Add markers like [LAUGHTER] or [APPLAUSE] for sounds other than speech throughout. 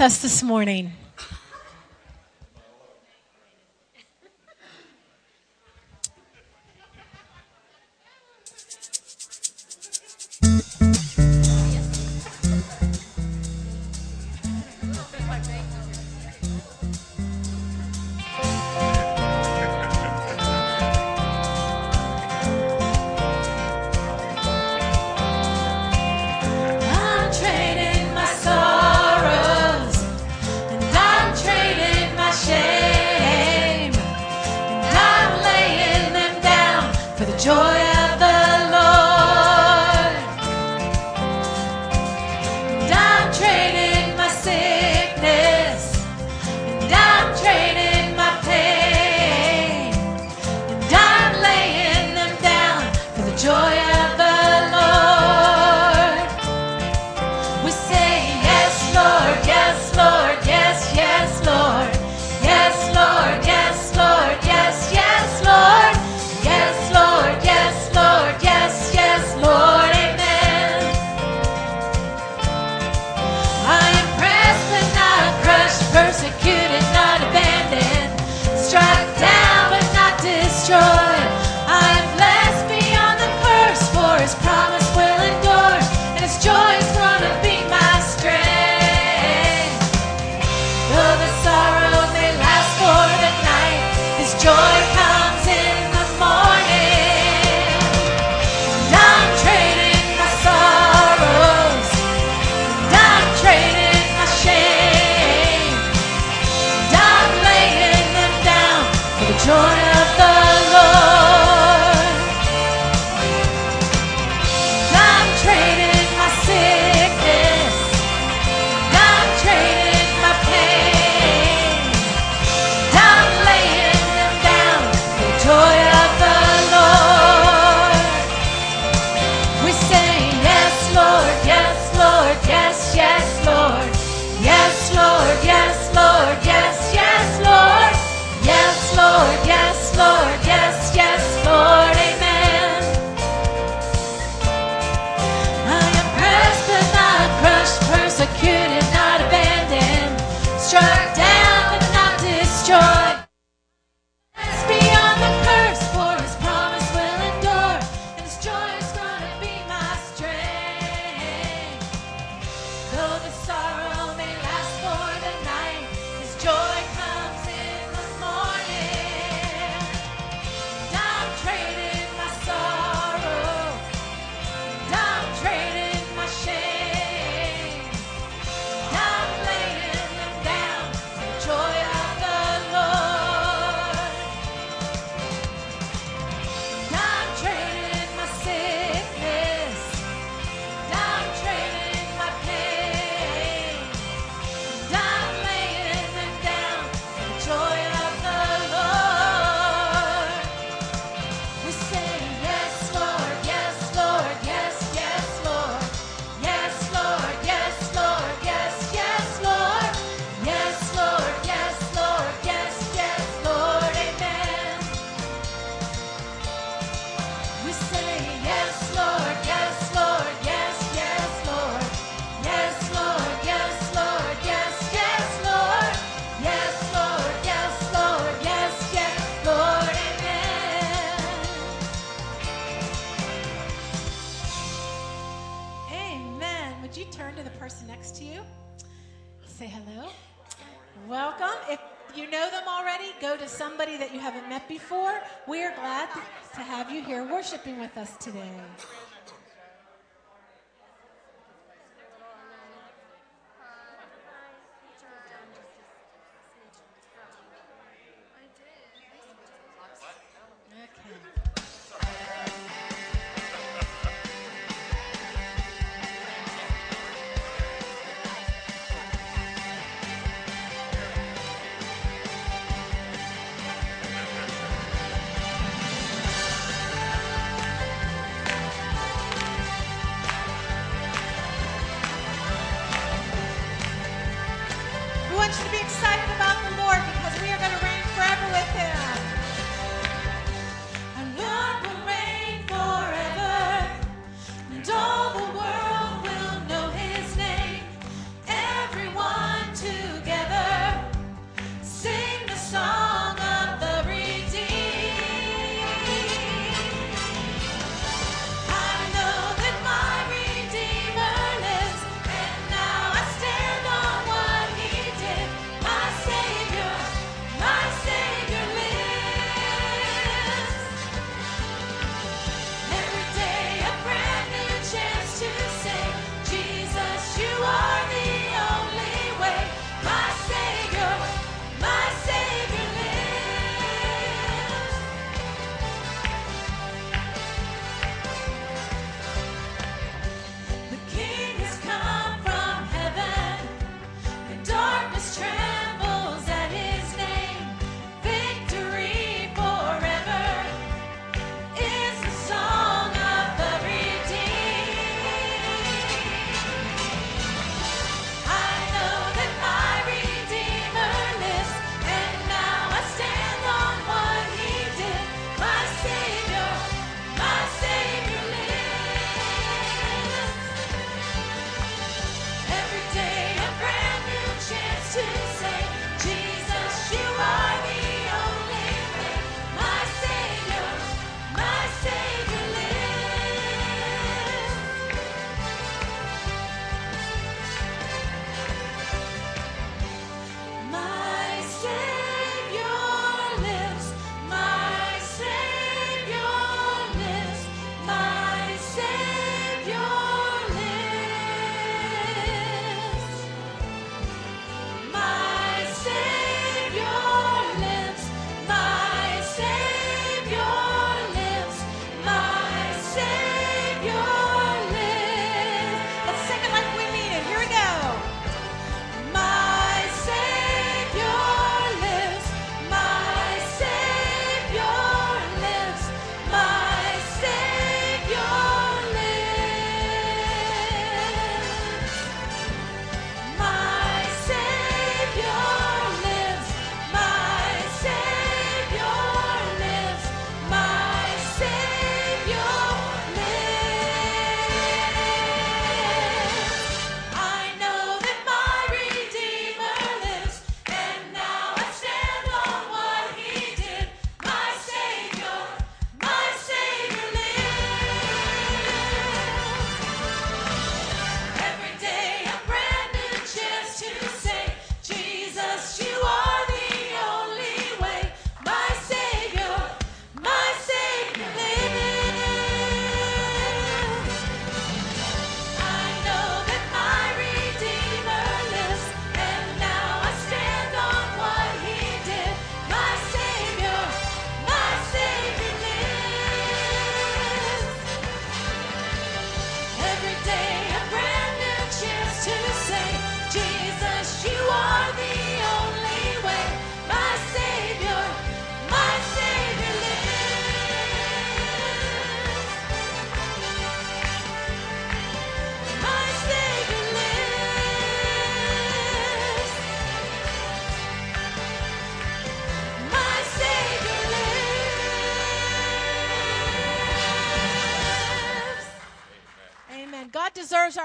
us this morning.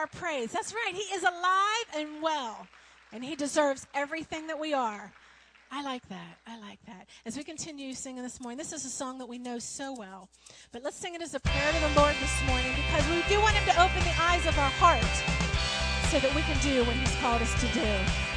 Our praise. That's right. He is alive and well, and He deserves everything that we are. I like that. I like that. As we continue singing this morning, this is a song that we know so well. But let's sing it as a prayer to the Lord this morning because we do want Him to open the eyes of our heart so that we can do what He's called us to do.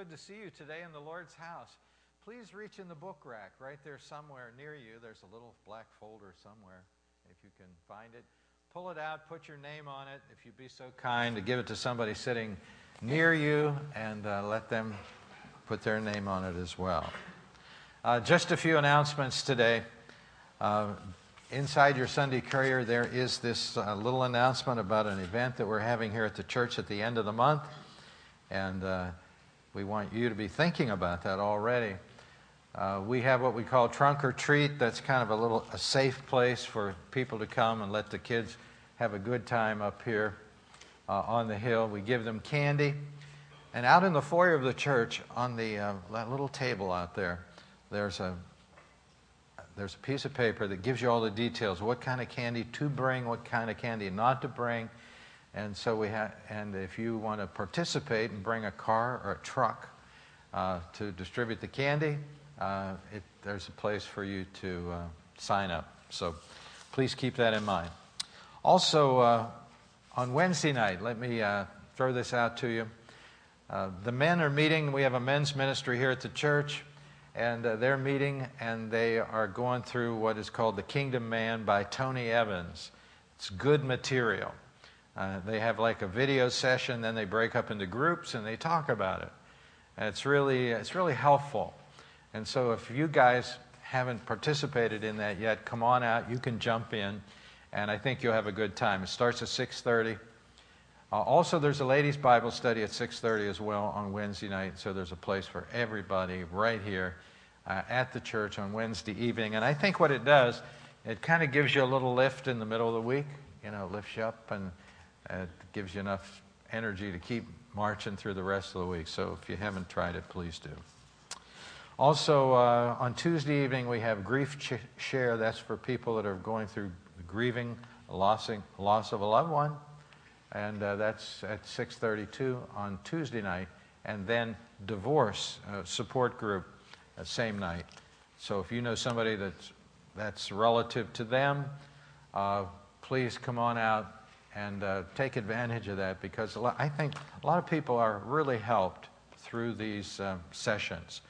Good to see you today in the Lord's house. Please reach in the book rack right there somewhere near you. There's a little black folder somewhere, if you can find it. Pull it out, put your name on it, if you'd be so kind to give it to somebody sitting near you, and uh, let them put their name on it as well. Uh, just a few announcements today. Uh, inside your Sunday Courier, there is this uh, little announcement about an event that we're having here at the church at the end of the month. And uh, we want you to be thinking about that already. Uh, we have what we call trunk or treat. That's kind of a little a safe place for people to come and let the kids have a good time up here uh, on the hill. We give them candy. And out in the foyer of the church, on the uh, that little table out there, there's a there's a piece of paper that gives you all the details what kind of candy to bring, what kind of candy not to bring. And so we have, and if you want to participate and bring a car or a truck uh, to distribute the candy, uh, it, there's a place for you to uh, sign up. So please keep that in mind. Also, uh, on Wednesday night, let me uh, throw this out to you. Uh, the men are meeting. We have a men's ministry here at the church and they're meeting and they are going through what is called The Kingdom Man by Tony Evans. It's good material. Uh, they have like a video session, then they break up into groups and they talk about it. And it's really, it's really helpful. And so if you guys haven't participated in that yet, come on out. You can jump in, and I think you'll have a good time. It starts at 6:30. Uh, also, there's a ladies' Bible study at 6:30 as well on Wednesday night. So there's a place for everybody right here uh, at the church on Wednesday evening. And I think what it does, it kind of gives you a little lift in the middle of the week. You know, lifts you up and it gives you enough energy to keep marching through the rest of the week. So if you haven't tried it, please do. Also, uh, on Tuesday evening, we have Grief Ch- Share. That's for people that are going through grieving, lossing, loss of a loved one and uh, that's at 6:32 on Tuesday night, and then divorce uh, support group uh, same night. So if you know somebody that's that's relative to them, uh, please come on out and uh, take advantage of that because lot, I think a lot of people are really helped through these uh, sessions.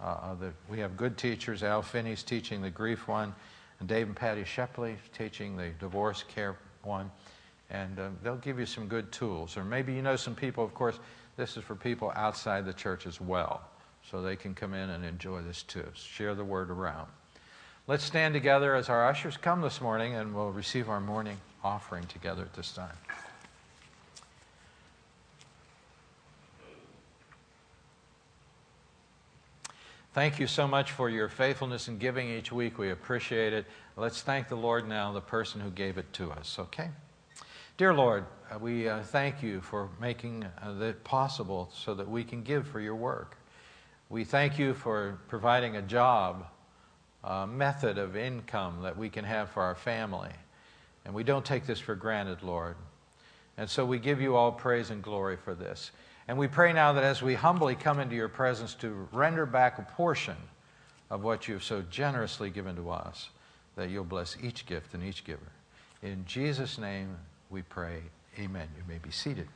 The, we have good teachers. Al Finney's teaching the grief one, and Dave and Patty Shepley teaching the divorce care one and uh, they'll give you some good tools. Or maybe you know some people, of course, this is for people outside the church as well, so they can come in and enjoy this too. Share the word around. Let's stand together as our ushers come this morning, and we'll receive our morning offering together at this time. Thank you so much for your faithfulness in giving each week. We appreciate it. Let's thank the Lord now, the person who gave it to us, okay? Dear Lord, uh, we uh, thank you for making uh, it possible so that we can give for your work. We thank you for providing a job, a method of income that we can have for our family. And we don't take this for granted, Lord. And so we give you all praise and glory for this. And we pray now that as we humbly come into your presence to render back a portion of what you've so generously given to us, that you'll bless each gift and each giver. In Jesus' name, we pray. Amen. You may be seated.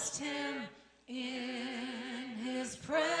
Trust Him in His presence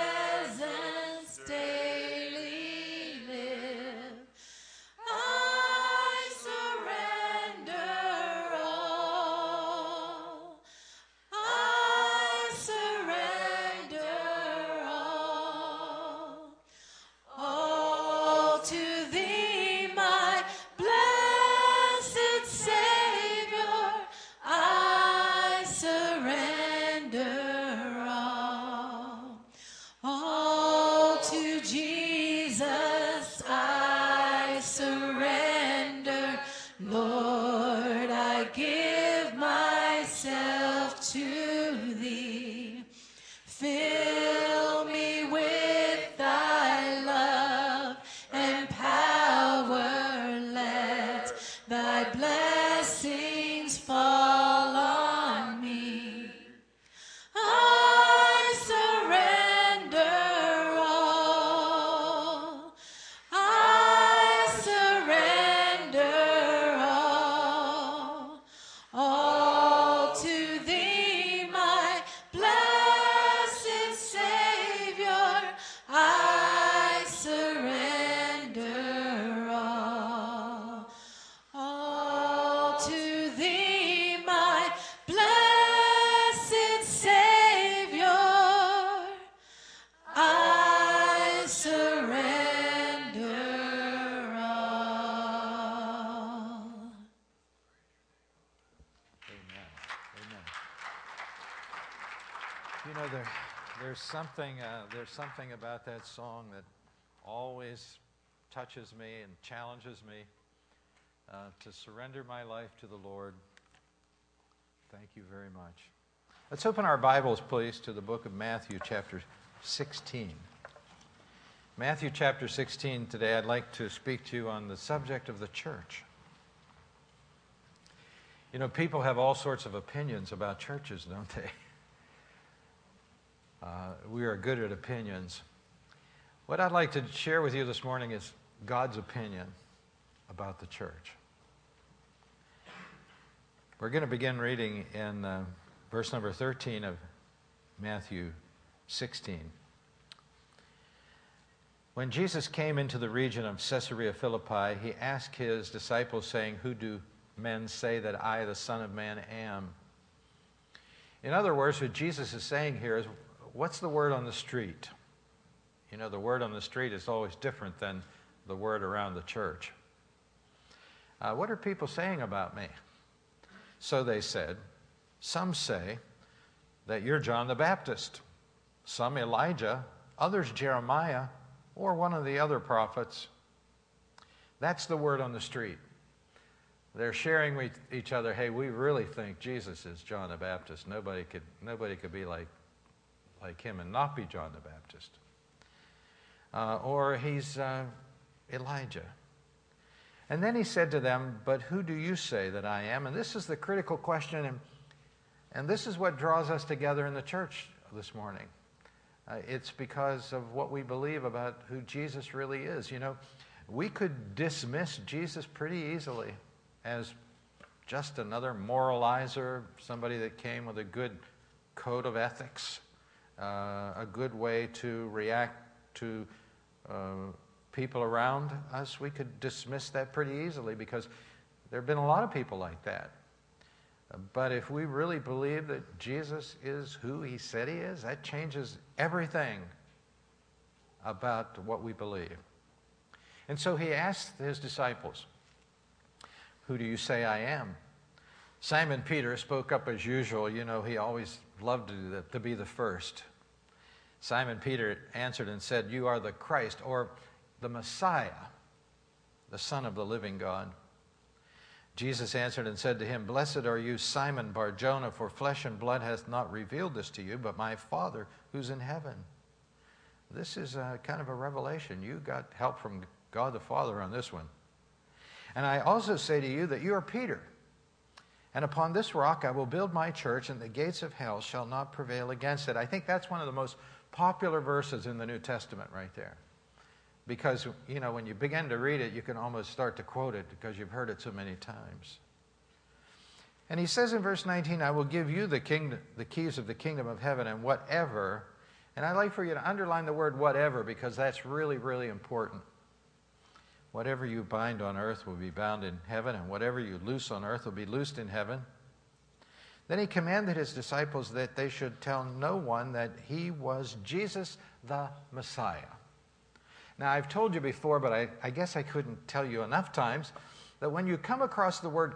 something, uh, there's something about that song that always touches me and challenges me uh, to surrender my life to the Lord. Thank you very much. Let's open our Bibles, please, to the book of Matthew, chapter 16. Matthew chapter 16 today, I'd like to speak to you on the subject of the church. You know, people have all sorts of opinions about churches, don't they? [LAUGHS] Uh, we are good at opinions. What I'd like to share with you this morning is God's opinion about the church. We're going to begin reading in uh, verse number 13 of Matthew 16. When Jesus came into the region of Caesarea Philippi, he asked his disciples, saying, Who do men say that I, the Son of Man, am? In other words, what Jesus is saying here is what's the word on the street? You know, the word on the street is always different than the word around the church. Uh, what are people saying about me? So they said, Some say that you're John the Baptist, some Elijah, others Jeremiah, or one of the other prophets. That's the word on the street. They're sharing with each other, hey, we really think Jesus is John the Baptist. Nobody could, nobody could be like, like him and not be John the Baptist. Uh, or he's uh, Elijah. And then he said to them, But who do you say that I am? And this is the critical question, and, and this is what draws us together in the church this morning. Uh, it's because of what we believe about who Jesus really is. You know, we could dismiss Jesus pretty easily as just another moralizer, somebody that came with a good code of ethics, a good way to react to uh, people around us. We could dismiss that pretty easily because there have been a lot of people like that. But if we really believe that Jesus is who he said he is, that changes everything about what we believe. And so he asked his disciples, Who do you say I am? Simon Peter spoke up as usual. You know, he always loved to that, to be the first. Simon Peter answered and said, You are the Christ, or the Messiah, the Son of the living God. Jesus answered and said to him, Blessed are you, Simon Barjona, for flesh and blood hath not revealed this to you, but my Father who's in heaven. This is kind of a revelation. You got help from God the Father on this one. And I also say to you that you are Peter. And upon this rock I will build my church, and the gates of hell shall not prevail against it. I think that's one of the most popular verses in the New Testament right there because, you know, when you begin to read it, you can almost start to quote it because you've heard it so many times. And he says in verse 19, I will give you the, kingdom, the keys of the kingdom of heaven, and whatever, and I'd like for you to underline the word whatever because that's really, really important. Whatever you bind on earth will be bound in heaven, and whatever you loose on earth will be loosed in heaven. Then he commanded his disciples that they should tell no one that he was Jesus the Messiah. Now, I've told you before, but I, I guess I couldn't tell you enough times that when you come across the word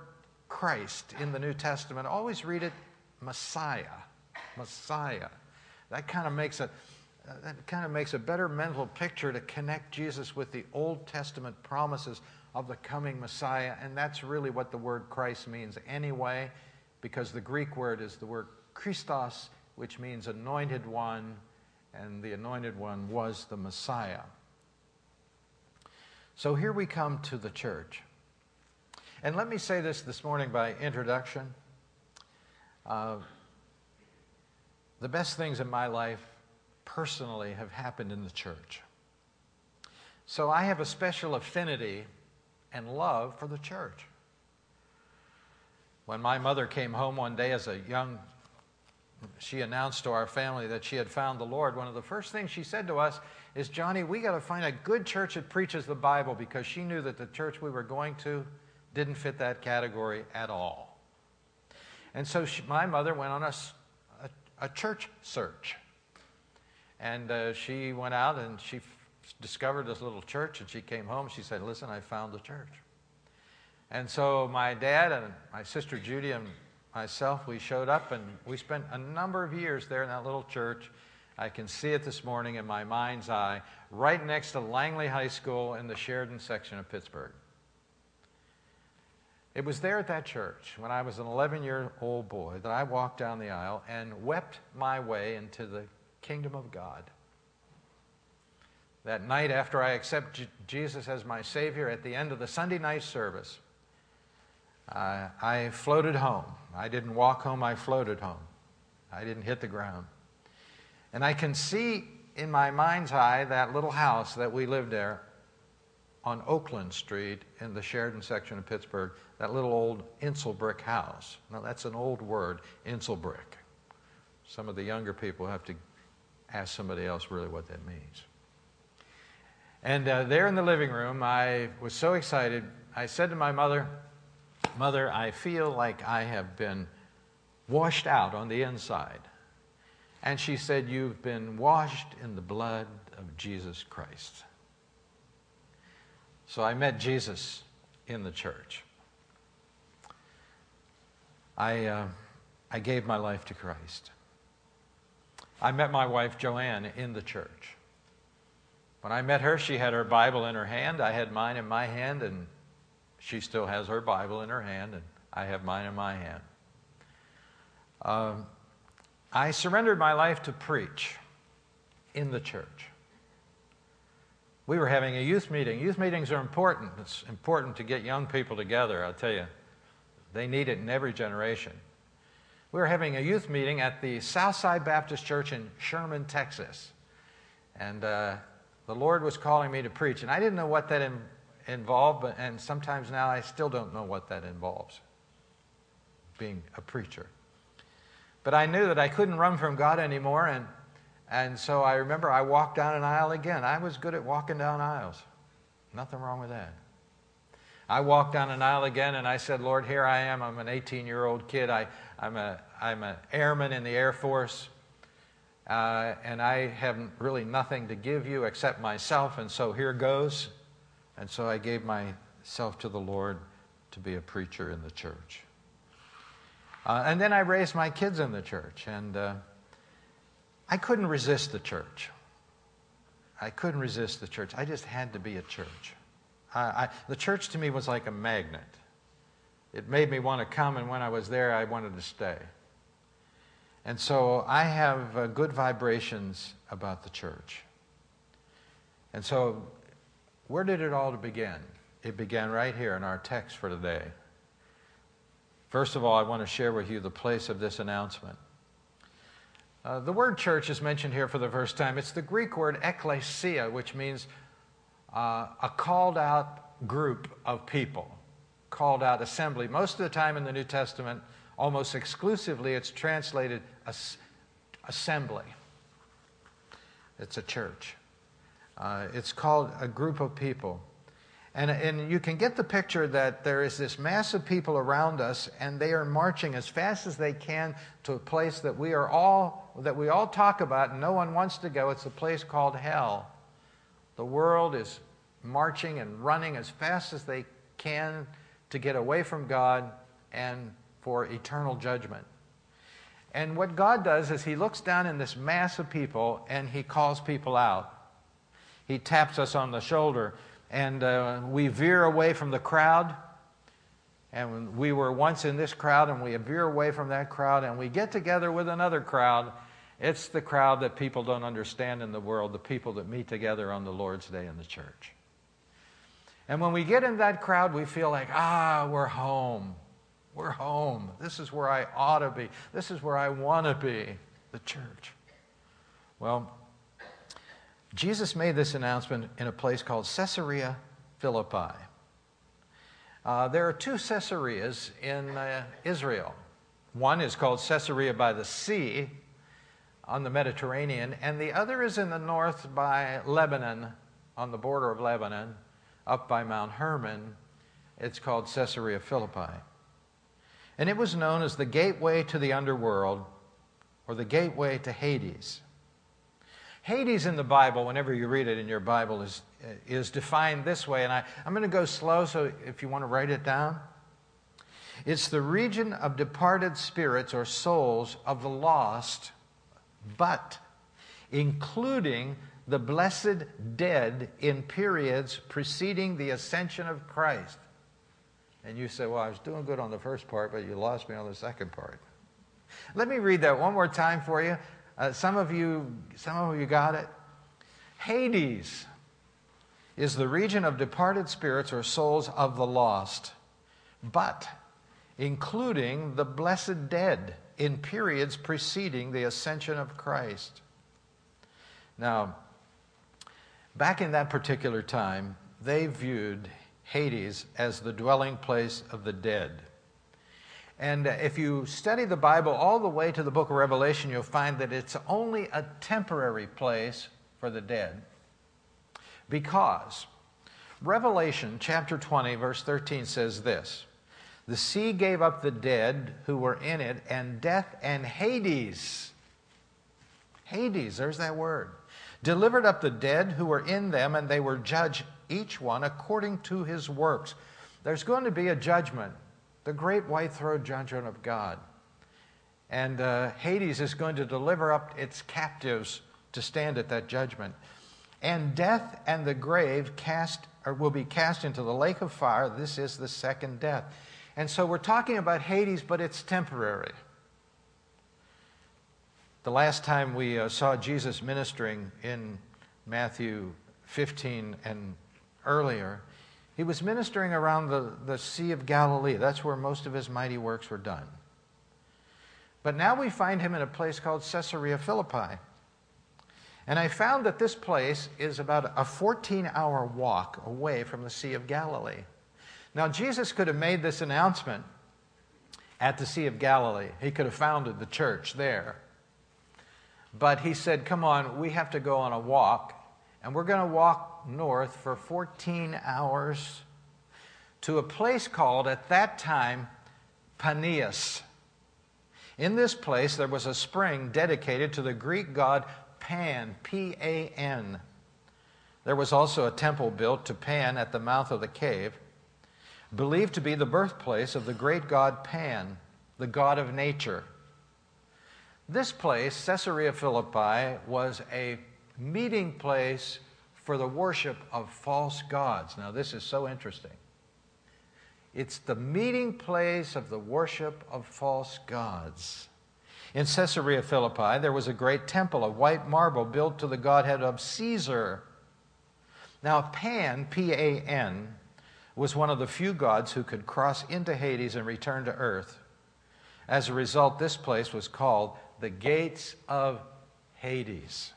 Christ in the New Testament, always read it Messiah. Messiah. That kind of makes a that kind of makes a better mental picture to connect Jesus with the Old Testament promises of the coming Messiah, and that's really what the word Christ means anyway, because the Greek word is the word Christos, which means anointed one, and the anointed one was the Messiah. So here we come to the church. And let me say this this morning by introduction. Uh, the best things in my life personally have happened in the church. So I have a special affinity and love for the church. When my mother came home one day as a young she announced to our family that she had found the Lord, one of the first things she said to us is, Johnny, we got to find a good church that preaches the Bible because she knew that the church we were going to didn't fit that category at all. And so she, my mother went on a, a, a church search. And uh, she went out and she discovered this little church and she came home. She said, Listen, I found the church. And so my dad and my sister Judy and myself, we showed up and we spent a number of years there in that little church. I can see it this morning in my mind's eye, right next to Langley High School in the Sheraden section of Pittsburgh. It was there at that church when I was an 11 year old boy that I walked down the aisle and wept my way into the kingdom of God. That night after I accepted Jesus as my Savior at the end of the Sunday night service, uh, I floated home. I didn't walk home, I floated home. I didn't hit the ground. And I can see in my mind's eye that little house that we lived there on Oakland Street in the Sheraden section of Pittsburgh, that little old Inselbrick house. Now, that's an old word, Inselbrick. Some of the younger people have to ask somebody else really what that means. And uh, there in the living room, I was so excited. I said to my mother, Mother, I feel like I have been washed out on the inside. And she said, You've been washed in the blood of Jesus Christ. So I met Jesus in the church. I, uh, I gave my life to Christ. I met my wife Joanne in the church. When I met her, she had her Bible in her hand. I had mine in my hand, and she still has her Bible in her hand, and I have mine in my hand. Um, I surrendered my life to preach in the church. We were having a youth meeting. Youth meetings are important. It's important to get young people together, I'll tell you. They need it in every generation. We were having a youth meeting at the Southside Baptist Church in Sherman, Texas. And uh, the Lord was calling me to preach. And I didn't know what that in, involved, but, and sometimes now I still don't know what that involves being a preacher. But I knew that I couldn't run from God anymore, and, and so I remember I walked down an aisle again. I was good at walking down aisles. Nothing wrong with that. I walked down an aisle again and I said, Lord, here I am. I'm an 18 year old kid. I, I'm, a, I'm an airman in the Air Force. Uh, and I have really nothing to give you except myself, and so here goes. And so I gave myself to the Lord to be a preacher in the church. Uh, and then I raised my kids in the church, and uh, I couldn't resist the church. I couldn't resist the church. I just had to be a church. I, I, the church to me was like a magnet. It made me want to come, and when I was there, I wanted to stay. And so I have uh, good vibrations about the church. And so, where did it all begin? It began right here in our text for today. First of all, I want to share with you the place of this announcement. Uh, the word church is mentioned here for the first time. It's the Greek word ekklesia, which means uh, a called out group of people, called out assembly. Most of the time in the New Testament, almost exclusively, it's translated as assembly. It's a church. Uh, it's called a group of people. And, and you can get the picture that there is this mass of people around us, and they are marching as fast as they can to a place that we are all that we all talk about, and no one wants to go. It's a place called hell. The world is marching and running as fast as they can to get away from God and for eternal judgment. And what God does is He looks down in this mass of people and He calls people out. He taps us on the shoulder and uh, we veer away from the crowd. And we were once in this crowd, and we veer away from that crowd, and we get together with another crowd. It's the crowd that people don't understand in the world, the people that meet together on the Lord's Day in the church. And when we get in that crowd, we feel like, ah, we're home. We're home. This is where I ought to be. This is where I want to be, the church. Well, Jesus made this announcement in a place called Caesarea Philippi. Uh, there are two Caesareas in uh, Israel. One is called Caesarea by the sea on the Mediterranean, and the other is in the north by Lebanon, on the border of Lebanon, up by Mount Hermon. It's called Caesarea Philippi. And it was known as the gateway to the underworld or the gateway to Hades. Hades in the Bible, whenever you read it in your Bible, is, is defined this way. And I, I'm going to go slow, so if you want to write it down. It's the region of departed spirits or souls of the lost, but including the blessed dead in periods preceding the ascension of Christ. And you say, Well, I was doing good on the first part, but you lost me on the second part. Let me read that one more time for you. Uh, some of you, some of you got it. Hades is the region of departed spirits or souls of the lost, but including the blessed dead in periods preceding the ascension of Christ. Now, back in that particular time, they viewed Hades as the dwelling place of the dead. And if you study the Bible all the way to the book of Revelation, you'll find that it's only a temporary place for the dead. Because Revelation chapter 20, verse 13 says this The sea gave up the dead who were in it, and death and Hades. Hades, there's that word. Delivered up the dead who were in them, and they were judged, each one according to his works. There's going to be a judgment, the great white throne judgment of God. And uh, Hades is going to deliver up its captives to stand at that judgment. And death and the grave cast, or will be cast into the lake of fire. This is the second death. And so we're talking about Hades, but it's temporary. The last time we uh, saw Jesus ministering in Matthew 15 and earlier, he was ministering around the, the Sea of Galilee. That's where most of his mighty works were done. But now we find him in a place called Caesarea Philippi. And I found that this place is about a 14 hour walk away from the Sea of Galilee. Now, Jesus could have made this announcement at the Sea of Galilee, he could have founded the church there. But he said, Come on, we have to go on a walk, and we're going to walk north for 14 hours to a place called, at that time, Paneas. In this place, there was a spring dedicated to the Greek god Pan, P A N. There was also a temple built to Pan at the mouth of the cave, believed to be the birthplace of the great god Pan, the god of nature. This place, Caesarea Philippi, was a meeting place for the worship of false gods. Now, this is so interesting. It's the meeting place of the worship of false gods. In Caesarea Philippi, there was a great temple of white marble built to the godhead of Caesar. Now, Pan, P A N, was one of the few gods who could cross into Hades and return to earth. As a result, this place was called the Gates of Hades.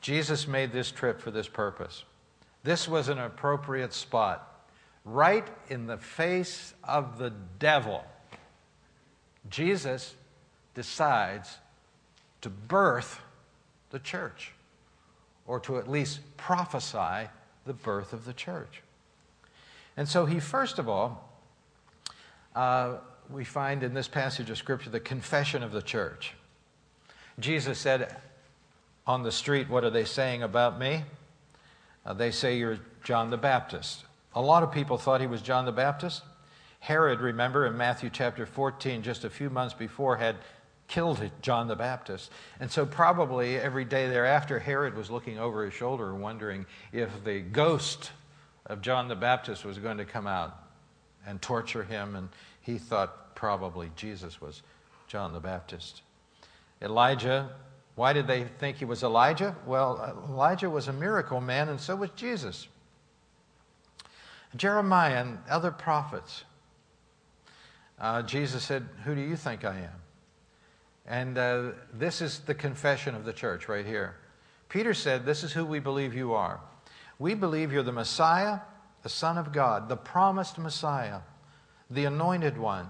Jesus made this trip for this purpose. This was an appropriate spot, right in the face of the devil. Jesus decides to birth the church, or to at least prophesy the birth of the church. And so he, first of all, uh, we find in this passage of Scripture the confession of the church. Jesus said on the street, What are they saying about me? Uh, they say you're John the Baptist. A lot of people thought he was John the Baptist. Herod, remember, in Matthew chapter 14, just a few months before, had killed John the Baptist. And so, probably every day thereafter, Herod was looking over his shoulder wondering if the ghost of John the Baptist was going to come out and torture him. And he thought probably Jesus was John the Baptist. Elijah, why did they think he was Elijah? Well, Elijah was a miracle man, and so was Jesus. Jeremiah and other prophets uh, Jesus said, Who do you think I am? And uh, this is the confession of the church right here. Peter said, This is who we believe you are. We believe you're the Messiah, the Son of God, the promised Messiah, the anointed one.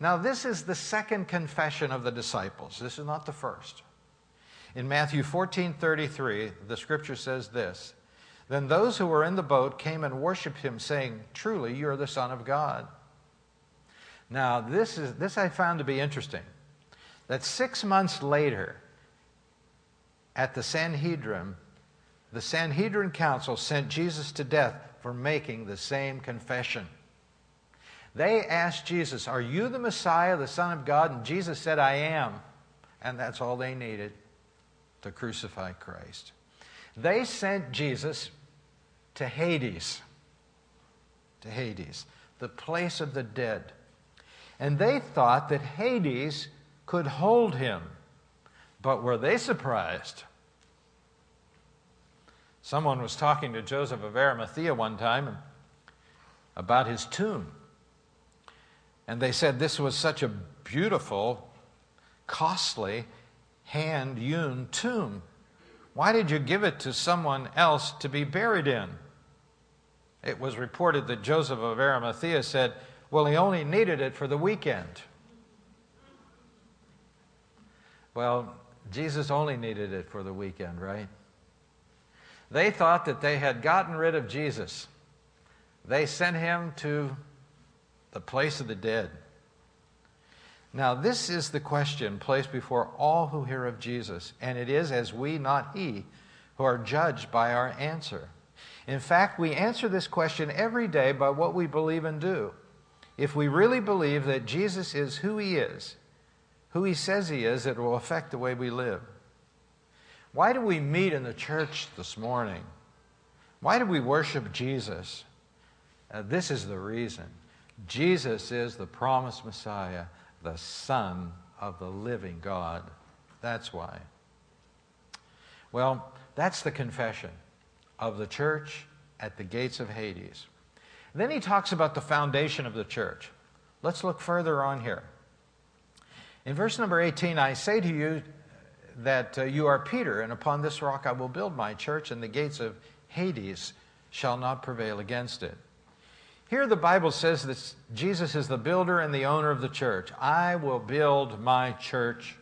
Now, this is the second confession of the disciples. This is not the first. In Matthew 14 33, the scripture says this Then those who were in the boat came and worshiped him, saying, Truly, you are the Son of God. Now, this, is, this I found to be interesting. That six months later, at the Sanhedrin, the Sanhedrin Council sent Jesus to death for making the same confession. They asked Jesus, Are you the Messiah, the Son of God? And Jesus said, I am. And that's all they needed to crucify Christ. They sent Jesus to Hades, to Hades, the place of the dead. And they thought that Hades could hold him. But were they surprised? Someone was talking to Joseph of Arimathea one time about his tomb. And they said this was such a beautiful, costly, hand hewn tomb. Why did you give it to someone else to be buried in? It was reported that Joseph of Arimathea said, well, he only needed it for the weekend. Well, Jesus only needed it for the weekend, right? They thought that they had gotten rid of Jesus. They sent him to the place of the dead. Now, this is the question placed before all who hear of Jesus, and it is as we, not he, who are judged by our answer. In fact, we answer this question every day by what we believe and do. If we really believe that Jesus is who he is, who he says he is, it will affect the way we live. Why do we meet in the church this morning? Why do we worship Jesus? Uh, this is the reason. Jesus is the promised Messiah the Son of the living God. That's why. Well, that's the confession of the church at the gates of Hades. Then he talks about the foundation of the church. Let's look further on here. In verse number 18, I say to you that uh, you are Peter, and upon this rock I will build my church, and the gates of Hades shall not prevail against it. Here the Bible says that Jesus is the builder and the owner of the church. I will build my church.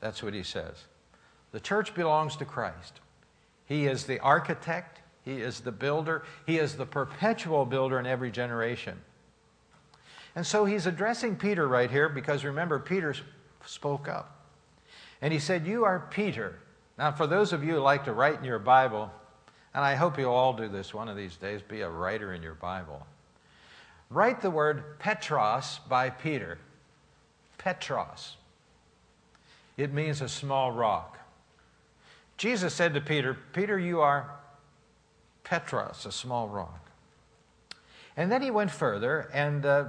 That's what he says. The church belongs to Christ. He is the architect, he is the builder, he is the perpetual builder in every generation. And so he's addressing Peter right here because remember, Peter spoke up. And he said, You are Peter. Now, for those of you who like to write in your Bible, and I hope you'll all do this one of these days, be a writer in your Bible. Write the word Petros by Peter. Petros. It means a small rock. Jesus said to Peter, Peter, you are Petros, a small rock. And then he went further, and uh,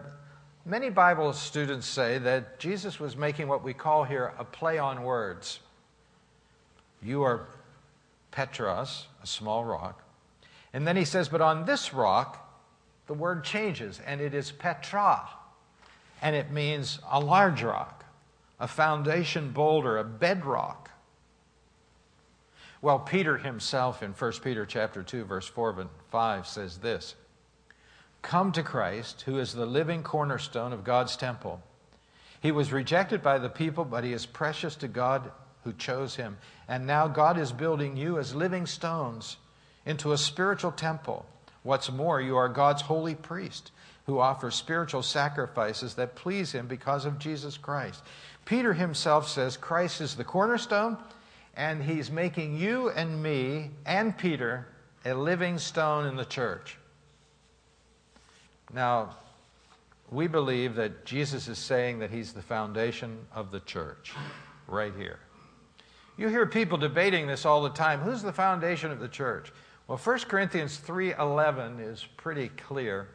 many Bible students say that Jesus was making what we call here a play on words. You are Petros, a small rock. And then he says, But on this rock, the word changes, and it is Petra. And it means a large rock, a foundation boulder, a bedrock. Well, Peter himself in 1 Peter chapter 2, verse 4 and 5 says this Come to Christ, who is the living cornerstone of God's temple. He was rejected by the people, but he is precious to God who chose him. And now God is building you as living stones into a spiritual temple. What's more, you are God's holy priest who offers spiritual sacrifices that please him because of Jesus Christ. Peter himself says Christ is the cornerstone, and he's making you and me and Peter a living stone in the church. Now, we believe that Jesus is saying that he's the foundation of the church right here. You hear people debating this all the time. Who's the foundation of the church? Well, 1 Corinthians 3:11 is pretty clear.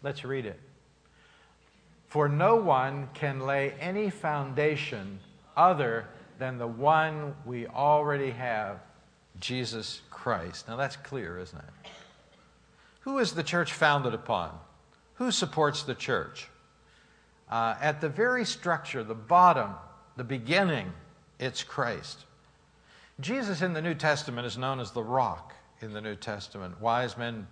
Let's read it. For no one can lay any foundation other than the one we already have, Jesus Christ. Now that's clear, isn't it? Who is the church founded upon? Who supports the church? Uh, at the very structure, the bottom, the beginning, it's Christ. Jesus in the New Testament is known as the rock in the New Testament. Wise men,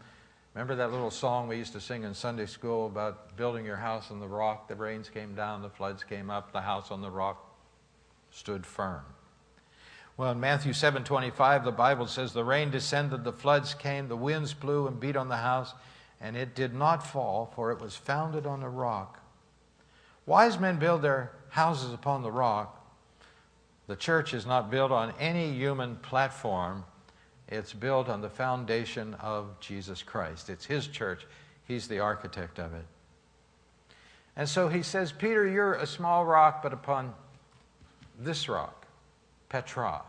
remember that little song we used to sing in Sunday school about building your house on the rock? The rains came down, the floods came up, the house on the rock stood firm. Well, in Matthew 7:25, the Bible says the rain descended, the floods came, the winds blew and beat on the house, and it did not fall, for it was founded on a rock. Wise men build their houses upon the rock, the church is not built on any human platform. It's built on the foundation of Jesus Christ. It's His church. He's the architect of it. And so he says, Peter, you're a small rock, but upon this rock, Petra,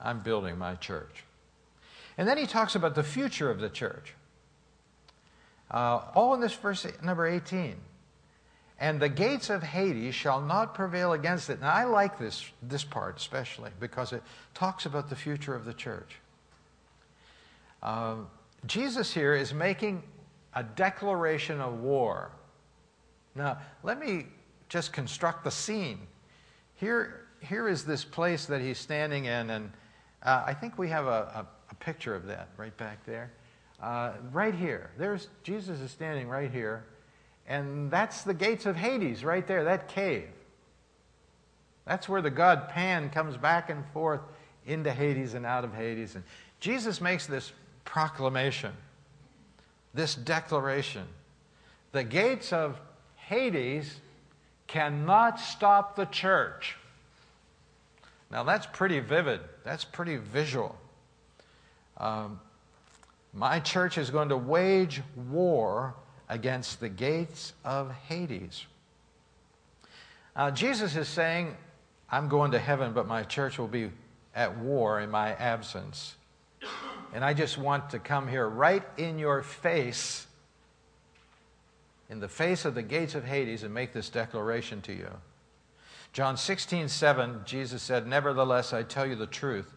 I'm building my church. And then he talks about the future of the church. Uh, all in this verse number 18 and the gates of Hades shall not prevail against it. Now, I like this, this part especially because it talks about the future of the church. Uh, Jesus here is making a declaration of war. Now, let me just construct the scene. Here, here is this place that he's standing in, and uh, I think we have a, a, a, picture of that right back there. Uh, right here. There's Jesus is standing right here. And that's the gates of Hades right there, that cave. That's where the god Pan comes back and forth into Hades and out of Hades. And Jesus makes this proclamation, this declaration The gates of Hades cannot stop the church. Now, that's pretty vivid. That's pretty visual. Um, my church is going to wage war against the gates of Hades. Uh, Jesus is saying, I'm going to heaven, but my church will be at war in my absence. And I just want to come here right in your face, in the face of the gates of Hades, and make this declaration to you. John 16, 7, Jesus said, Nevertheless, I tell you the truth.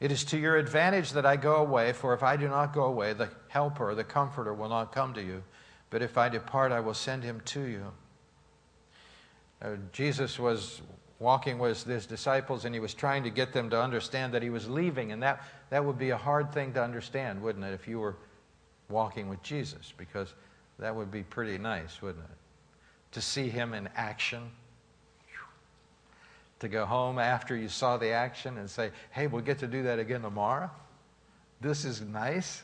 It is to your advantage that I go away, for if I do not go away, the Helper, the Comforter, will not come to you. But if I depart, I will send him to you. Uh, Jesus was walking with his disciples and he was trying to get them to understand that he was leaving. And that, that would be a hard thing to understand, wouldn't it, if you were walking with Jesus? Because that would be pretty nice, wouldn't it? To see him in action. To go home after you saw the action and say, hey, we'll get to do that again tomorrow. This is nice.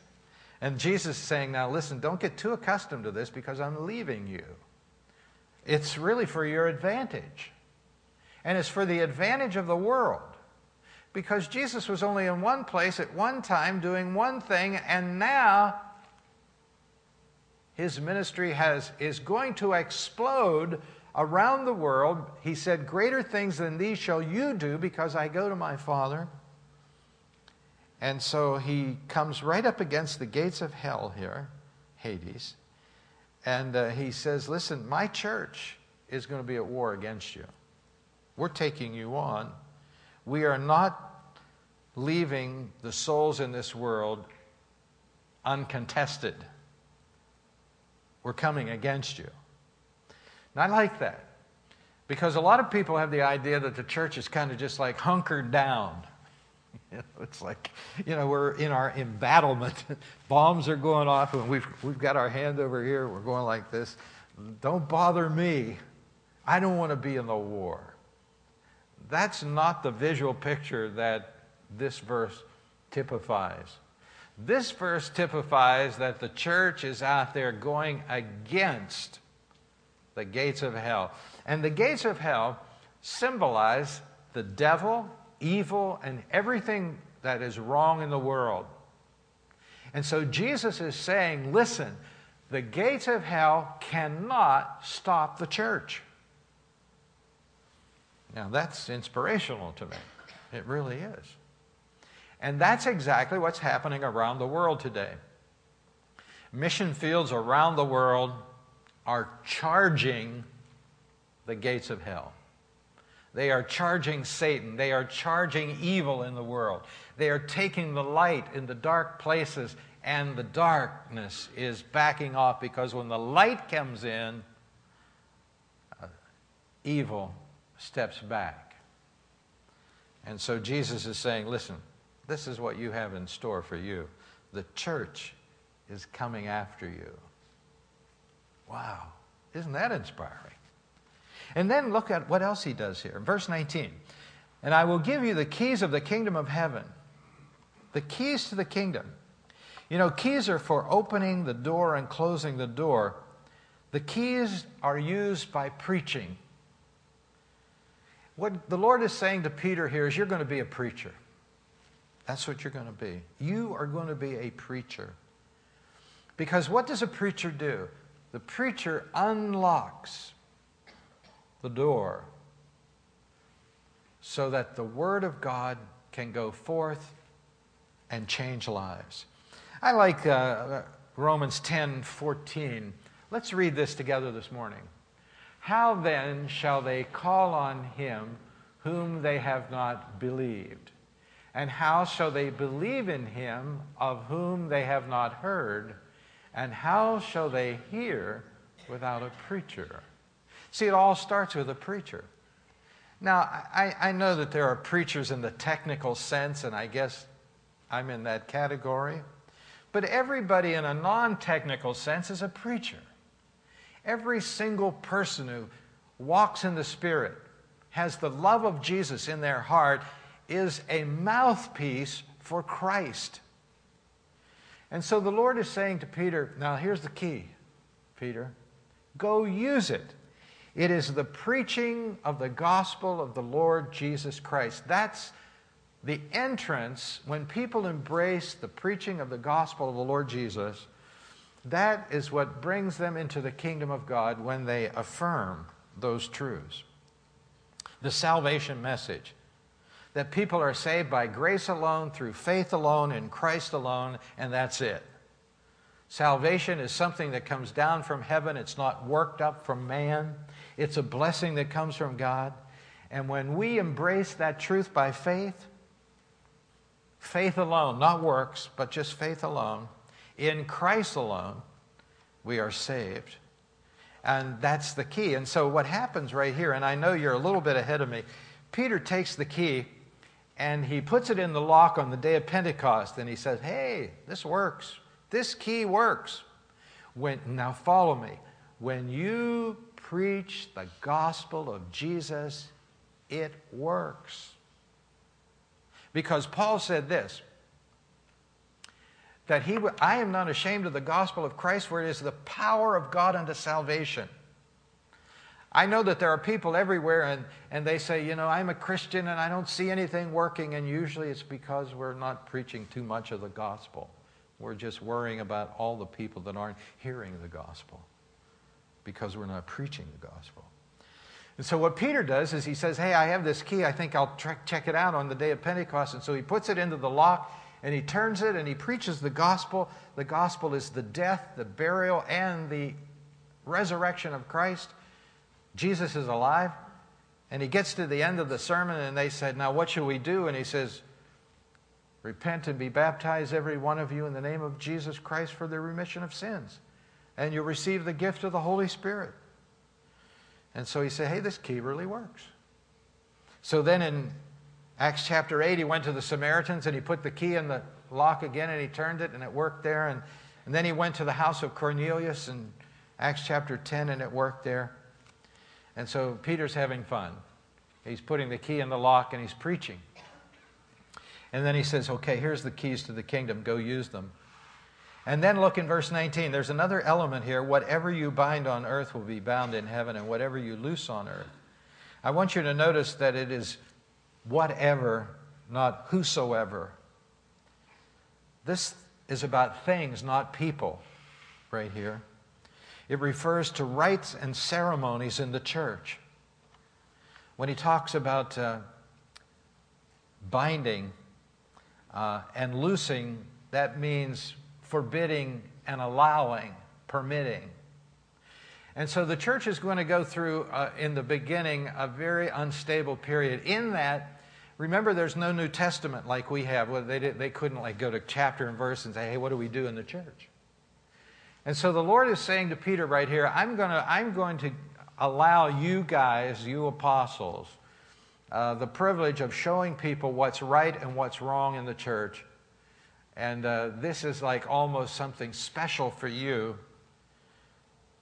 And Jesus is saying, now listen, don't get too accustomed to this because I'm leaving you. It's really for your advantage. And it's for the advantage of the world. Because Jesus was only in one place at one time doing one thing, and now his ministry has, is going to explode around the world. He said, Greater things than these shall you do because I go to my Father. And so he comes right up against the gates of hell here, Hades. And uh, he says, Listen, my church is going to be at war against you. We're taking you on. We are not leaving the souls in this world uncontested. We're coming against you. And I like that because a lot of people have the idea that the church is kind of just like hunkered down. Know, [LAUGHS] it's like, you know, we're in our embattlement. [LAUGHS] Bombs are going off, and we've, we've got our hand over here. We're going like this. Don't bother me. I don't want to be in the war. That's not the visual picture that this verse typifies. This verse typifies that the church is out there going against the gates of hell. And the gates of hell symbolize the devil evil, and everything that is wrong in the world. And so Jesus is saying, listen, the gates of hell cannot stop the church. Now, that's inspirational to me. It really is. And that's exactly what's happening around the world today. Mission fields around the world are charging the gates of hell. They are charging Satan. They are charging evil in the world. They are taking the light in the dark places, and the darkness is backing off because when the light comes in, uh, evil steps back. And so Jesus is saying, listen, this is what you have in store for you. The church is coming after you. Wow, isn't that inspiring? And then look at what else he does here. Verse 19. And I will give you the keys of the kingdom of heaven. The keys to the kingdom. You know, keys are for opening the door and closing the door. The keys are used by preaching. What the Lord is saying to Peter here is, You're going to be a preacher. That's what you're going to be. You are going to be a preacher. Because what does a preacher do? The preacher unlocks the door so that the Word of God can go forth and change lives. I like uh, Romans 10 14. Let's read this together this morning. How then shall they call on him whom they have not believed? And how shall they believe in him of whom they have not heard? And how shall they hear without a preacher? See, it all starts with a preacher. Now, I, I know that there are preachers in the technical sense, and I guess I'm in that category. But everybody in a non technical sense is a preacher. Every single person who walks in the Spirit, has the love of Jesus in their heart, is a mouthpiece for Christ. And so the Lord is saying to Peter, now here's the key, Peter. Go use it. It is the preaching of the gospel of the Lord Jesus Christ. That's the entrance when people embrace the preaching of the gospel of the Lord Jesus. That is what brings them into the kingdom of God when they affirm those truths. The salvation message that people are saved by grace alone, through faith alone, in Christ alone, and that's it. Salvation is something that comes down from heaven, it's not worked up from man. It's a blessing that comes from God. And when we embrace that truth by faith, faith alone, not works, but just faith alone, in Christ alone, we are saved. And that's the key. And so, what happens right here, and I know you're a little bit ahead of me, Peter takes the key and he puts it in the lock on the day of Pentecost and he says, Hey, this works. This key works. When, now, follow me. When you preach the gospel of Jesus, it works. Because Paul said this that he, I am not ashamed of the gospel of Christ, for it is the power of God unto salvation. I know that there are people everywhere and, and they say, you know, I'm a Christian and I don't see anything working, and usually it's because we're not preaching too much of the gospel. We're just worrying about all the people that aren't hearing the gospel because we're not preaching the gospel. And so, what Peter does is he says, Hey, I have this key. I think I'll check it out on the day of Pentecost. And so he puts it into the lock and he turns it and he preaches the gospel. The gospel is the death, the burial, and the resurrection of Christ. Jesus is alive. And he gets to the end of the sermon and they said, Now, what shall we do? And he says, Repent and be baptized, every one of you, in the name of Jesus Christ for the remission of sins and you'll receive the gift of the Holy Spirit. And so he said, hey, this key really works. So then in Acts chapter 8, he went to the Samaritans and he put the key in the lock again and he turned it and it worked there. And, and then he went to the house of Cornelius in Acts chapter 10 and it worked there. And so Peter's having fun. He's putting the key in the lock and he's preaching. And then he says, okay, here's the keys to the kingdom. Go use them. And then look in verse 19. There's another element here. Whatever you bind on earth will be bound in heaven, and whatever you loose on earth. I want you to notice that it is whatever, not whosoever. This is about things, not people, right here. It refers to rites and ceremonies in the church. When he talks about uh, binding uh, and loosing, that means forbidding and allowing, permitting. And so the church is going to go through, uh, in the beginning, a very unstable period. In that, remember, there's no New Testament like we have. Well, they, did, they couldn't like go to chapter and verse and say, hey, what do we do in the church? And so the Lord is saying to Peter right here, I'm going to, I'm going to allow you guys, you apostles, uh, the privilege of showing people what's right and what's wrong in the church and uh, this is like almost something special for you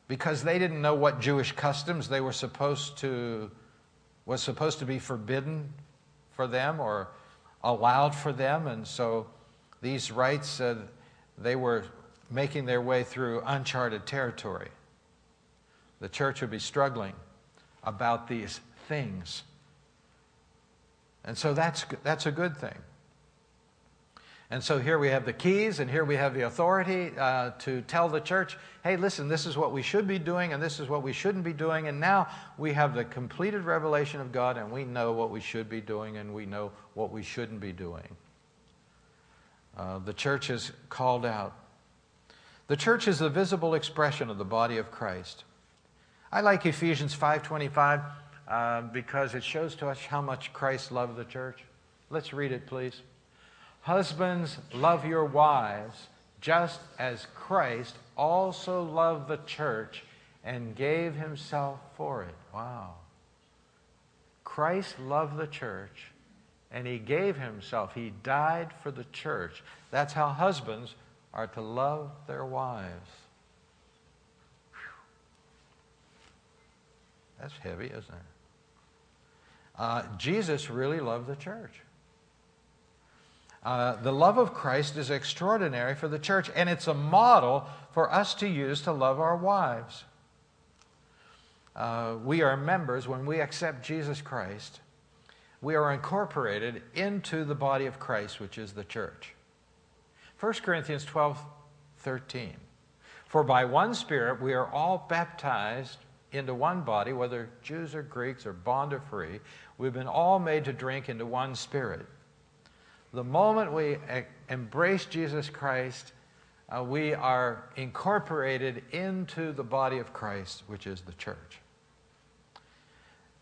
because they didn't know what Jewish customs they were supposed to, was supposed to be forbidden for them or allowed for them. And so these rites, uh, they were making their way through uncharted territory. The church would be struggling about these things. And so that's, that's a good thing. And so here we have the keys, and here we have the authority uh, to tell the church, hey, listen, this is what we should be doing, and this is what we shouldn't be doing. And now we have the completed revelation of God, and we know what we should be doing, and we know what we shouldn't be doing. Uh, the church is called out. The church is the visible expression of the body of Christ. I like Ephesians 5.25 uh, because it shows to us how much Christ loved the church. Let's read it, please. Husbands, love your wives, just as Christ also loved the church and gave himself for it. Wow. Christ loved the church and he gave himself. He died for the church. That's how husbands are to love their wives. That's heavy, isn't it? Uh, Jesus really loved the church. Uh, the love of Christ is extraordinary for the church, and it's a model for us to use to love our wives. uh, we are members, when we accept Jesus Christ, we are incorporated into the body of Christ, which is the church. 1 Corinthians 12 13. For by one Spirit we are all baptized into one body, whether Jews or Greeks or bond or free. We've been all made to drink into one Spirit. The moment we embrace Jesus Christ, uh, we are incorporated into the body of Christ, which is the church.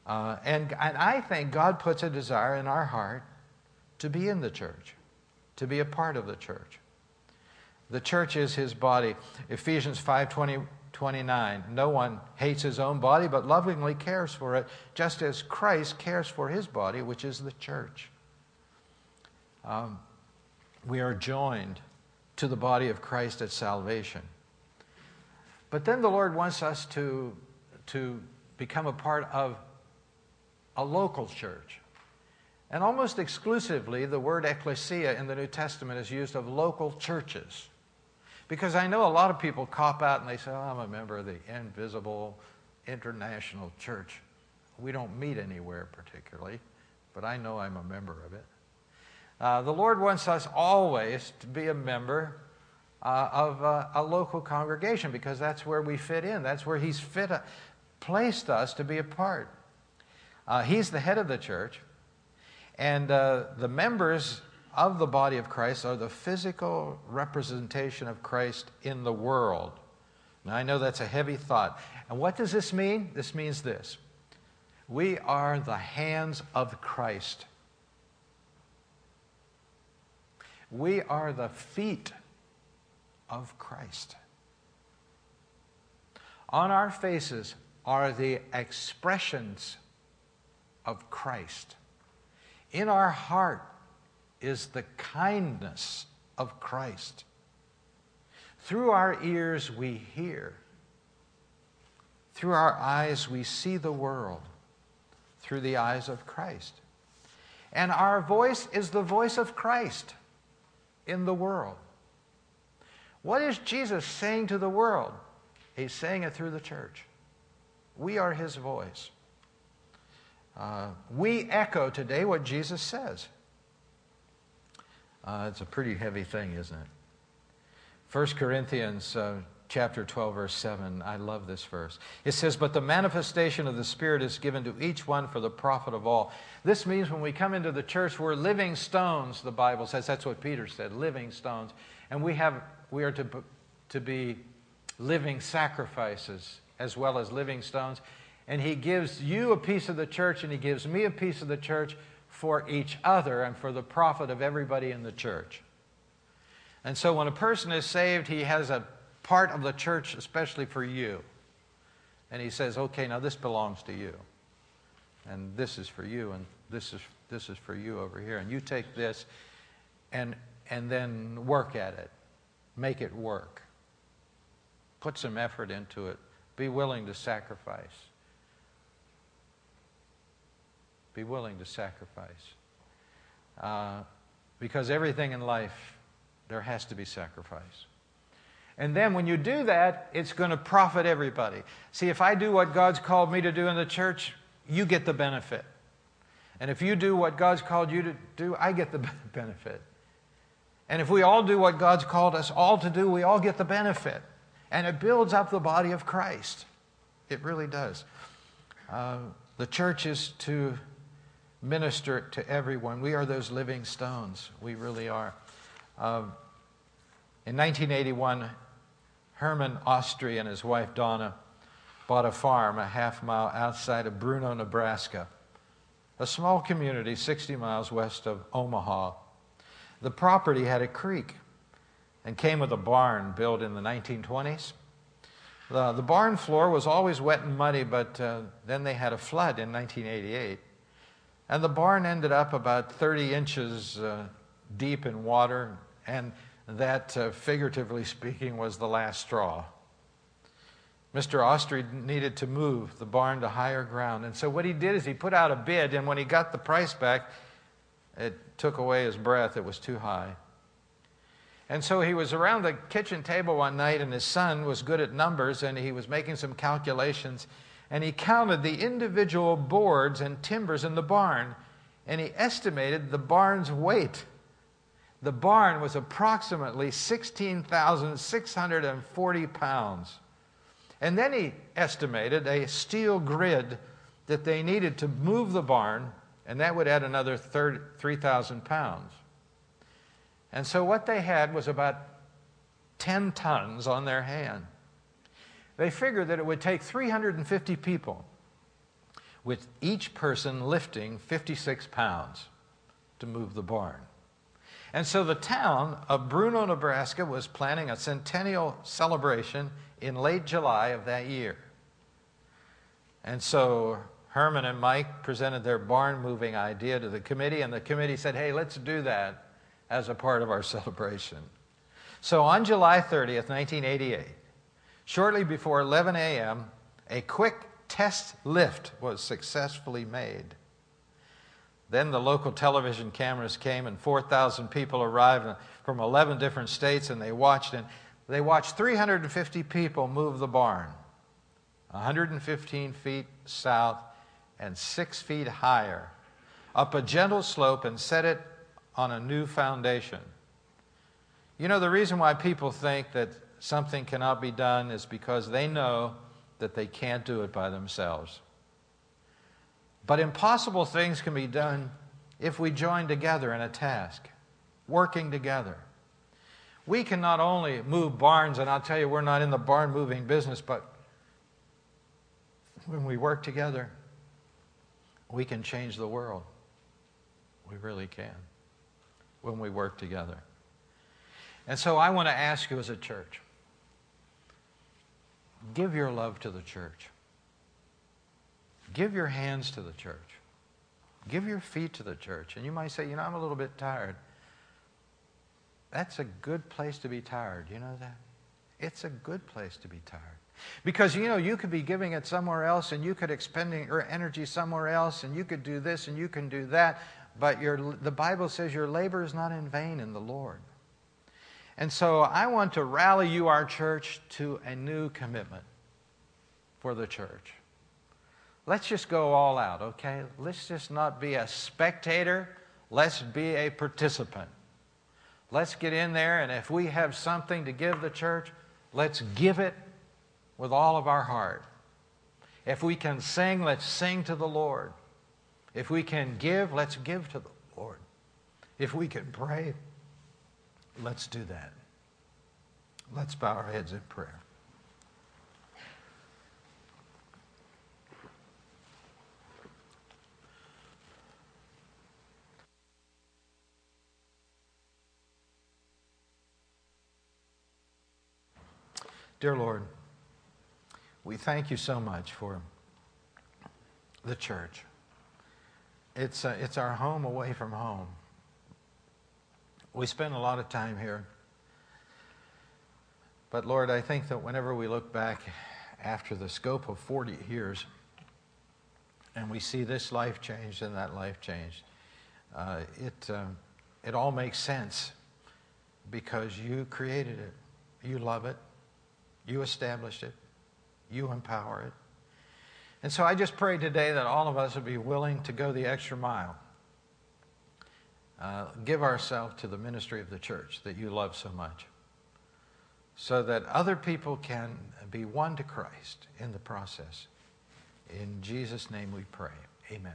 Uh, and, and I think God puts a desire in our heart to be in the church, to be a part of the church. The church is his body. Ephesians 5 20, 29. No one hates his own body, but lovingly cares for it, just as Christ cares for his body, which is the church. Um, we are joined to the body of Christ at salvation. But then the Lord wants us to, to become a part of a local church. And almost exclusively, the word ecclesia in the New Testament is used of local churches. Because I know a lot of people cop out and they say, oh, I'm a member of the invisible international church. We don't meet anywhere particularly, but I know I'm a member of it. Uh, the Lord wants us always to be a member uh, of uh, a local congregation because that's where we fit in. That's where He's fit, uh, placed us to be a part. Uh, he's the head of the church, and the members of the body of Christ are the physical representation of Christ in the world. Now, I know that's a heavy thought. And what does this mean? This means this we are the hands of Christ, we are the feet of Christ. On our faces are the expressions of Christ. In our heart is the kindness of Christ. Through our ears, we hear. Through our eyes, we see the world through the eyes of Christ. And our voice is the voice of Christ in the world. What is Jesus saying to the world? He's saying it through the church. We are his voice. Uh, we echo today what Jesus says. Uh, it's a pretty heavy thing, isn't it? 1 Corinthians uh, chapter 12, verse 7. I love this verse. It says, But the manifestation of the Spirit is given to each one for the profit of all. This means when we come into the church, we're living stones, the Bible says. That's what Peter said, living stones. And we, have, we are to, to be living sacrifices as well as living stones. And He gives you a piece of the church, and He gives me a piece of the church for each other and for the profit of everybody in the church. And so when a person is saved, he has a part of the church, especially for you. And he says, okay, now this belongs to you. And this is for you, and this is, this is for you over here. And you take this and, and then work at it, make it work. Put some effort into it. Be willing to sacrifice. Be willing to sacrifice. Uh, because everything in life, there has to be sacrifice. And then when you do that, it's going to profit everybody. See, if I do what God's called me to do in the church, you get the benefit. And if you do what God's called you to do, I get the [LAUGHS] benefit. And if we all do what God's called us all to do, we all get the benefit. And it builds up the body of Christ. It really does. Uh, the church is to minister to everyone. We are those living stones. We really are. Um, in 1981, Herman Ostry and his wife Donna bought a farm a half mile outside of Bruno, Nebraska, a small community 60 miles west of Omaha. The property had a creek and came with a barn built in the 1920s. The, the barn floor was always wet and muddy, but uh, then they had a flood in 1988. And the barn ended up about 30 inches uh, deep in water, and that, uh, figuratively speaking, was the last straw. Mr. Ostry needed to move the barn to higher ground. And so what he did is he put out a bid, and when he got the price back, it took away his breath. It was too high. And so he was around the kitchen table one night, and his son was good at numbers, and he was making some calculations. and he counted the individual boards and timbers in the barn, and he estimated the barn's weight. The barn was approximately 16,640 pounds. And then he estimated a steel grid that they needed to move the barn, and that would add another 3,000 pounds. And so what they had was about 10 tons on their hand. They figured that it would take 350 people, with each person lifting 56 pounds to move the barn. And so the town of Bruno, Nebraska was planning a centennial celebration in late July of that year. And so Herman and Mike presented their barn moving idea to the committee, and the committee said, hey, let's do that as a part of our [LAUGHS] celebration. So on July 30th, 1988, shortly before 11 a.m., a quick test lift was successfully made. Then the local television cameras came, and 4,000 people arrived from 11 different states, and they watched. And they watched 350 people move the barn, 115 feet south and six feet higher, up a gentle slope, and set it on a new foundation. You know, the reason why people think that something cannot be done is because they know that they can't do it by themselves. But impossible things can be done if we join together in a task, working together. We can not only move barns, and I'll tell you, we're not in the barn moving business, but when we work together, we can change the world. We really can when we work together. And so I want to ask you as a church give your love to the church. Give your hands to the church. Give your feet to the church. And you might say, you know, I'm a little bit tired. That's a good place to be tired. You know that? It's a good place to be tired. Because, you know, you could be giving it somewhere else and you could expending your energy somewhere else and you could do this and you can do that. But your, the Bible says your labor is not in vain in the Lord. And so I want to rally you, our church, to a new commitment for the church. Let's just go all out, okay? Let's just not be a spectator. Let's be a participant. Let's get in there, and if we have something to give the church, let's give it with all of our heart. If we can sing, let's sing to the Lord. If we can give, let's give to the Lord. If we can pray, let's do that. Let's bow our heads in prayer. Dear Lord, we thank you so much for the church. It's, uh, it's our home away from home. We spend a lot of time here. But Lord, I think that whenever we look back after the scope of 40 years and we see this life changed and that life changed, uh, it, uh, it all makes sense because you created it. You love it. You establish it. You empower it. And so I just pray today that all of us would be willing to go the extra mile. Uh, give ourselves to the ministry of the church that you love so much so that other people can be won to Christ in the process. In Jesus' name we pray. Amen.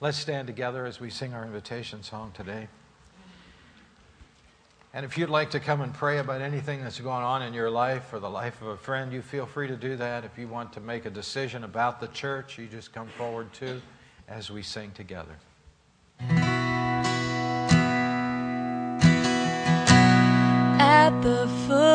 Let's stand together as we sing our invitation song today. And if you'd like to come and pray about anything that's going on in your life or the life of a friend, you feel free to do that. If you want to make a decision about the church, you just come forward too as we sing together. At the foot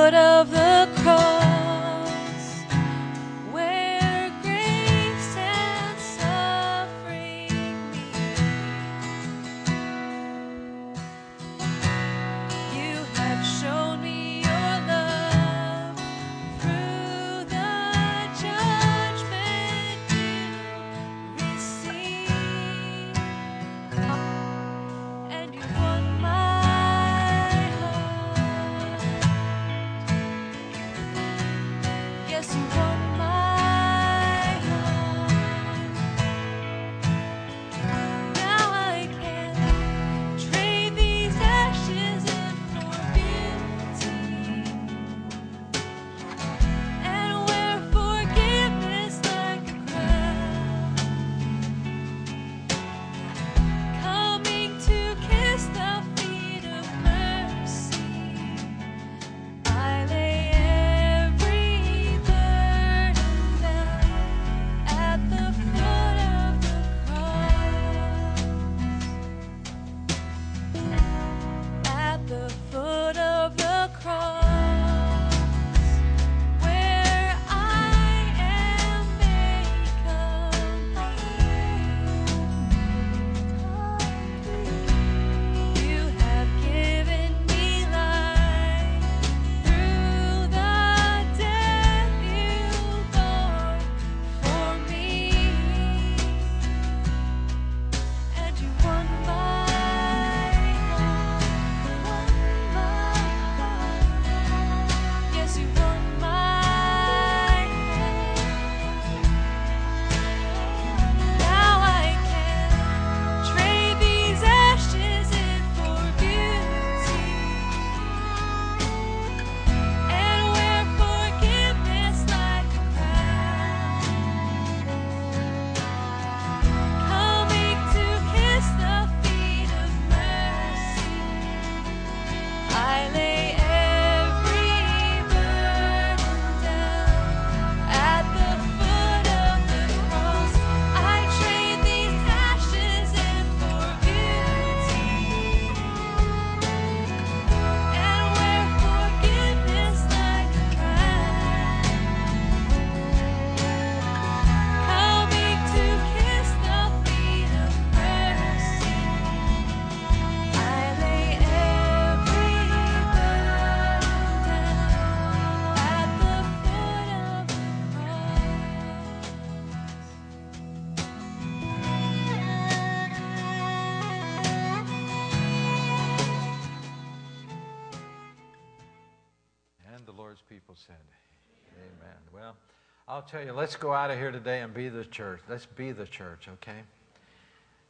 tell you, let's go out of here today and be the church. Let's be the church, okay?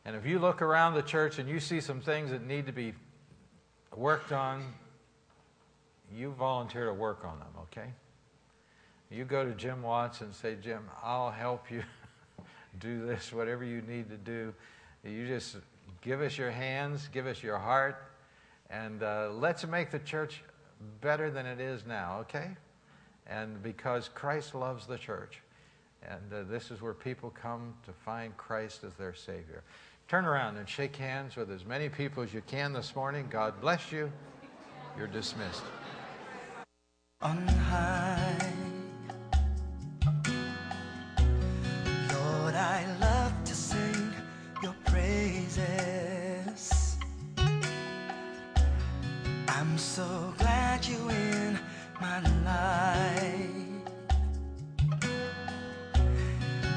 And if you look around the church and you see some things that need to be worked on, you volunteer to work on them, okay? You go to Jim Watts and say, Jim, I'll help you [LAUGHS] do this, whatever you need to do. You just give us your hands, give us your heart, and uh, let's make the church better than it is now, okay? And because Christ loves the church. And uh, this is where people come to find Christ as their Savior. Turn around and shake hands with as many people as you can this morning. God bless you. You're dismissed. On high, Lord, I love to sing your praises. I'm so glad you my life.